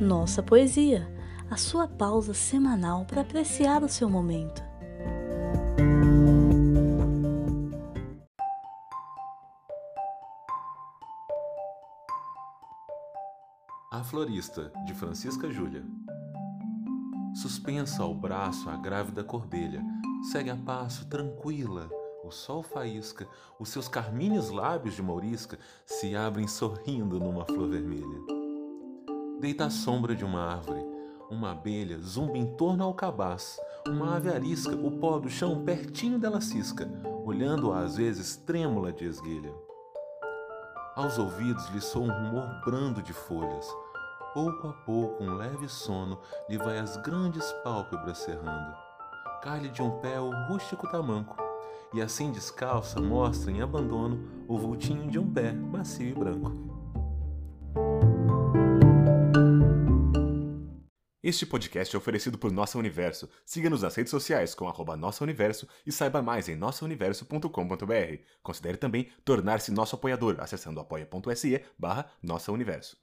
Nossa Poesia, a sua pausa semanal para apreciar o seu momento. A Florista, de Francisca Júlia. Suspensa ao braço a grávida corbelha, segue a passo tranquila. O sol faísca, os seus carmíneos lábios de mourisca se abrem sorrindo numa flor vermelha. Deita à sombra de uma árvore, uma abelha zumba em torno ao cabaz, uma ave arisca o pó do chão pertinho dela cisca, olhando-a às vezes trêmula de esguelha. Aos ouvidos lhe soa um rumor brando de folhas. Pouco a pouco, um leve sono lhe vai as grandes pálpebras cerrando. Cai-lhe de um pé o rústico tamanco, e assim descalça mostra em abandono o vultinho de um pé macio e branco. Este podcast é oferecido por Nossa Universo. Siga-nos nas redes sociais com arroba Nossa Universo e saiba mais em nossauniverso.com.br. Considere também tornar-se nosso apoiador acessando apoia.se barra Nossa Universo.